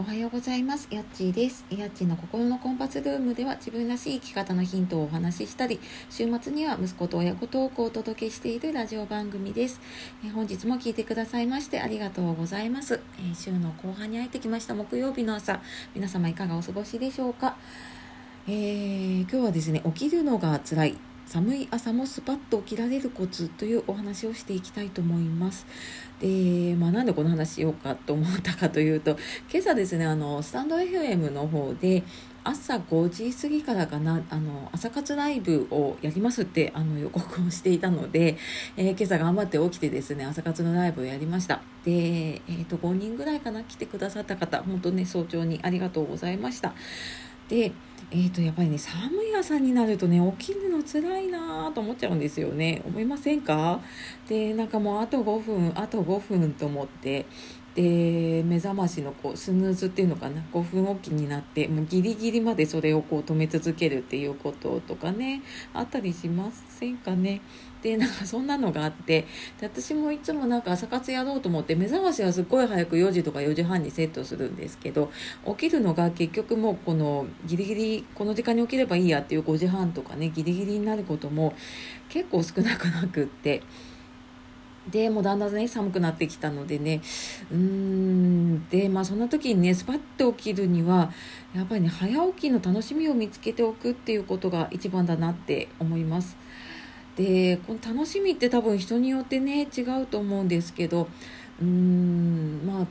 おはようございます。やっちーです。やっちーの心のコンパスルームでは自分らしい生き方のヒントをお話ししたり、週末には息子と親子トークをお届けしているラジオ番組です。え本日も聞いてくださいましてありがとうございます、え週の後半に入ってきました木曜日の朝、皆様いかがお過ごしでしょうか？えー、今日はですね、起きるのが辛い。寒い朝もスパッと起きられるコツというお話をしていきたいと思います。で、まあ、なんでこの話しようかと思ったかというと今朝ですねあのスタンド FM の方で朝5時過ぎからかなあの朝活ライブをやりますってあの予告をしていたので、えー、今朝頑張って起きてですね朝活のライブをやりましたで、えーと、5人ぐらいかな来てくださった方本当ね早朝にありがとうございましたでえーとやっぱりね寒い朝になるとね起きるの辛いなと思っちゃうんですよね。思いませんか？でなんかもうあと5分あと5分と思ってで目覚ましのこうスヌーズっていうのかな？5分おきになってもうギリギリまでそれをこう止め続けるっていうこととかねあったりしませんかね？でなんかそんなのがあってで私もいつもなんか朝活やろうと思って目覚ましはすっごい早く4時とか4時半にセットするんですけど起きるのが結局もうこのギリギリこの時間に起きればいいやっていう5時半とかねギリギリになることも結構少なくなくって。でもうだんだんね寒くなってきたのでね。うーん。でまあそんな時にねスパッと起きるにはやっぱりね早起きの楽しみを見つけておくっていうことが一番だなって思います。でこの楽しみって多分人によってね違うと思うんですけどうーん。まあ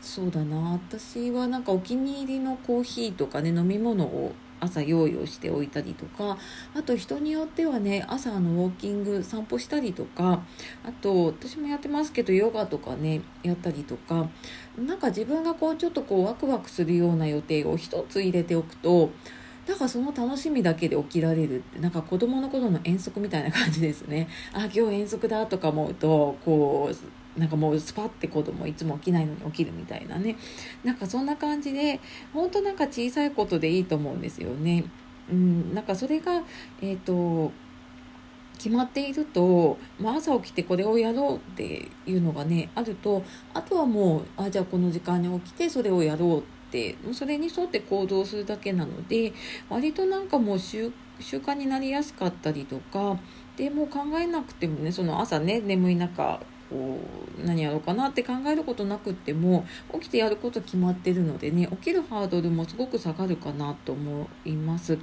そうだな。私はなんかお気に入りのコーヒーとかね飲み物を朝用意をしておいたりとかあと人によってはね朝のウォーキング散歩したりとかあと私もやってますけどヨガとかねやったりとかなんか自分がこうちょっとこうワクワクするような予定を一つ入れておくとだかその楽しみだけで起きられるってなんか子供の頃の遠足みたいな感じですね。あ今日遠足だとか思うとこうなんかもうスパッて子供いつも起きないのに起きるみたいなねなんかそんな感じで本当なんか小さいことでいいと思うんですよね。うん、なんかそれがえっ、ー、と決まっていると、まあ、朝起きてこれをやろうっていうのがねあるとあとはもうあじゃあこの時間に起きてそれをやろうってそれに沿って行動するだけなので割となんかもう習慣になりやすかったりとかでもう考えなくてもねその朝ね眠い中こう何やろうかなって考えることなくっても起きてやること決まってるのでね起きるハードルもすごく下がるかなと思います。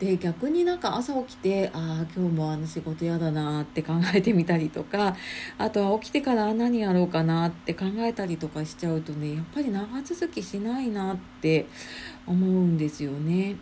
で逆になんか朝起きてああ今日もあの仕事嫌だなって考えてみたりとかあとは起きてから何やろうかなって考えたりとかしちゃうとねやっぱり長続きしないなって思うんですよね。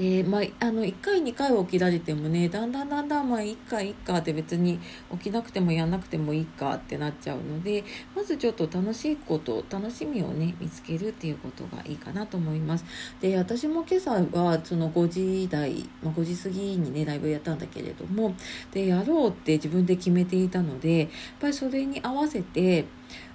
でまあ、あの1回2回起きられてもねだんだんだんだんまあ1回1回って別に起きなくてもやんなくてもいいかってなっちゃうのでまずちょっと楽しいこと楽しみをね見つけるっていうことがいいかなと思います。で私も今朝はその5時台、まあ、5時過ぎにねライブやったんだけれどもでやろうって自分で決めていたのでやっぱりそれに合わせて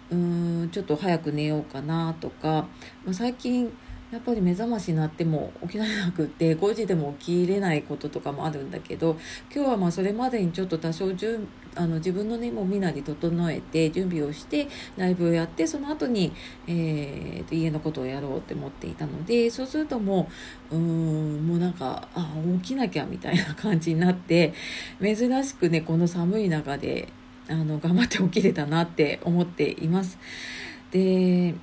うーんちょっと早く寝ようかなとか、まあ、最近やっぱり目覚ましになっても起きられなくって5時でも起きれないこととかもあるんだけど今日はまあそれまでにちょっと多少準あの自分のねもう身なり整えて準備をしてライブをやってその後に、えー、と家のことをやろうって思っていたのでそうするともううんもうなんかあ起きなきゃみたいな感じになって珍しくねこの寒い中であの頑張って起きれたなって思っています。で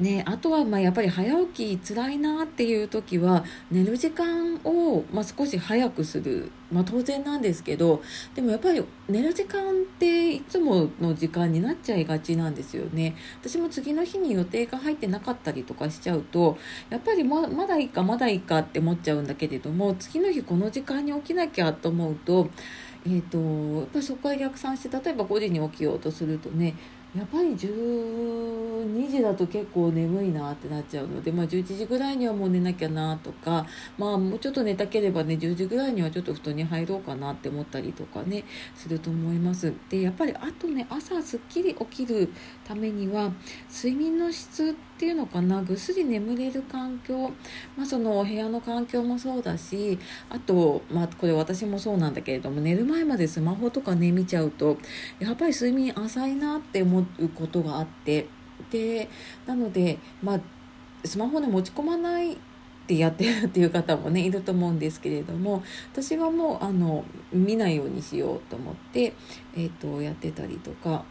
ね、あとはまあやっぱり早起き辛いなっていう時は寝る時間をま少し早くする、まあ、当然なんですけどでもやっぱり寝る時間っていつもの時間になっちゃいがちなんですよね。私も次の日に予定が入ってなかったりとかしちゃうとやっぱりままだいいかまだいいかって思っちゃうんだけれども次の日この時間に起きなきゃと思うと,、えーと、やっぱそこから逆算して例えば5時に起きようとするとねやっぱり12時だと結構眠いなってなっちゃうので、まあ、11時ぐらいにはもう寝なきゃなとか、まあ、もうちょっと寝たければね10時ぐらいにはちょっと布団に入ろうかなって思ったりとかねすると思います。でやっぱりあとね朝すっきり起きるためには睡眠の質ってっていうのかな？ぐっすり眠れる環境、まあ、そのお部屋の環境もそうだしあと、まあ、これ私もそうなんだけれども寝る前までスマホとかね見ちゃうとやっぱり睡眠浅いなって思うことがあってでなのでまあスマホで持ち込まないでやってるっていう方もねいると思うんですけれども私はもうあの見ないようにしようと思って、えーと、やってたりとか。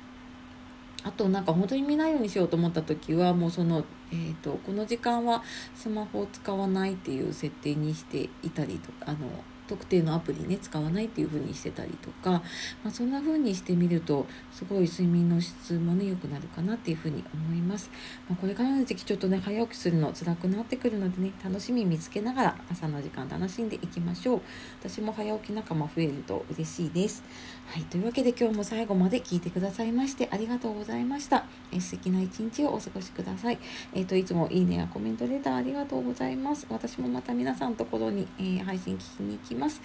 あとなんか本当に見ないようにしようと思った時はもうその、えーと、とこの時間はスマホを使わないっていう設定にしていたりとかあの特定のアプリね使わないっていう風にしてたりとか、まあ、そんな風にしてみるとすごい睡眠の質もね良くなるかなっていう風に思います、まあ、これからの時期ちょっとね早起きするの辛くなってくるのでね楽しみ見つけながら朝の時間楽しんでいきましょう。私も早起き仲間増えると嬉しいです。はいというわけで今日も最後まで聞いてくださいましてありがとうございました。え素敵な一日をお過ごしください。えっ、といつもいいねやコメントレターありがとうございます。私もまた皆さんところに、えー、配信聞きに行きます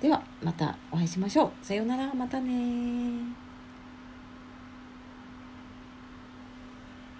ではまたお会いしましょう。さようなら。またね